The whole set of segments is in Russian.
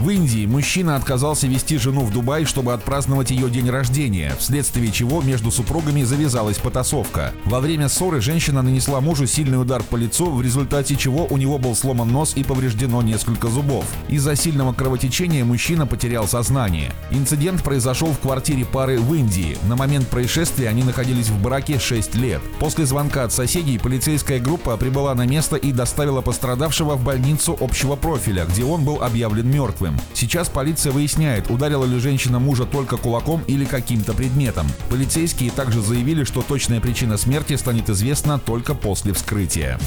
В Индии мужчина отказался вести жену в Дубай, чтобы отпраздновать ее день рождения, вследствие чего между супругами завязалась потасовка. Во время ссоры женщина нанесла мужу сильный удар по лицу, в результате чего у него был сломан нос и повреждено несколько зубов. Из-за сильного кровотечения мужчина потерял сознание. Инцидент произошел в квартире пары в Индии. На момент происшествия они находились в браке 6 лет. После звонка от соседей полицейская группа прибыла на место и доставила пострадавшего в больницу общего профиля, где он был объявлен мертвым оружием. Сейчас полиция выясняет, ударила ли женщина мужа только кулаком или каким-то предметом. Полицейские также заявили, что точная причина смерти станет известна только после вскрытия.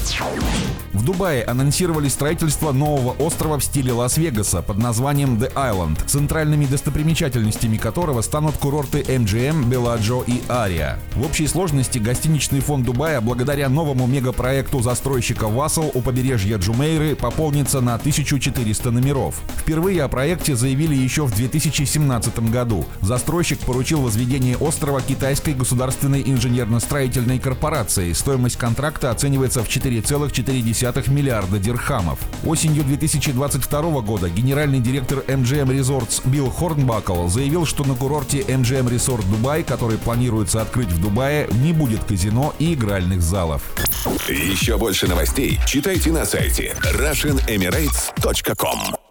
В Дубае анонсировали строительство нового острова в стиле Лас-Вегаса под названием The Island, центральными достопримечательностями которого станут курорты MGM, Беладжо и Ария. В общей сложности гостиничный фонд Дубая благодаря новому мегапроекту застройщика Вассел у побережья Джумейры пополнится на 1400 номеров. Впервые Впервые о проекте заявили еще в 2017 году. Застройщик поручил возведение острова китайской государственной инженерно-строительной корпорации. Стоимость контракта оценивается в 4,4 миллиарда дирхамов. Осенью 2022 года генеральный директор MGM Resorts Билл Хорнбакл заявил, что на курорте MGM Resort Дубай, который планируется открыть в Дубае, не будет казино и игральных залов. Еще больше новостей читайте на сайте RussianEmirates.com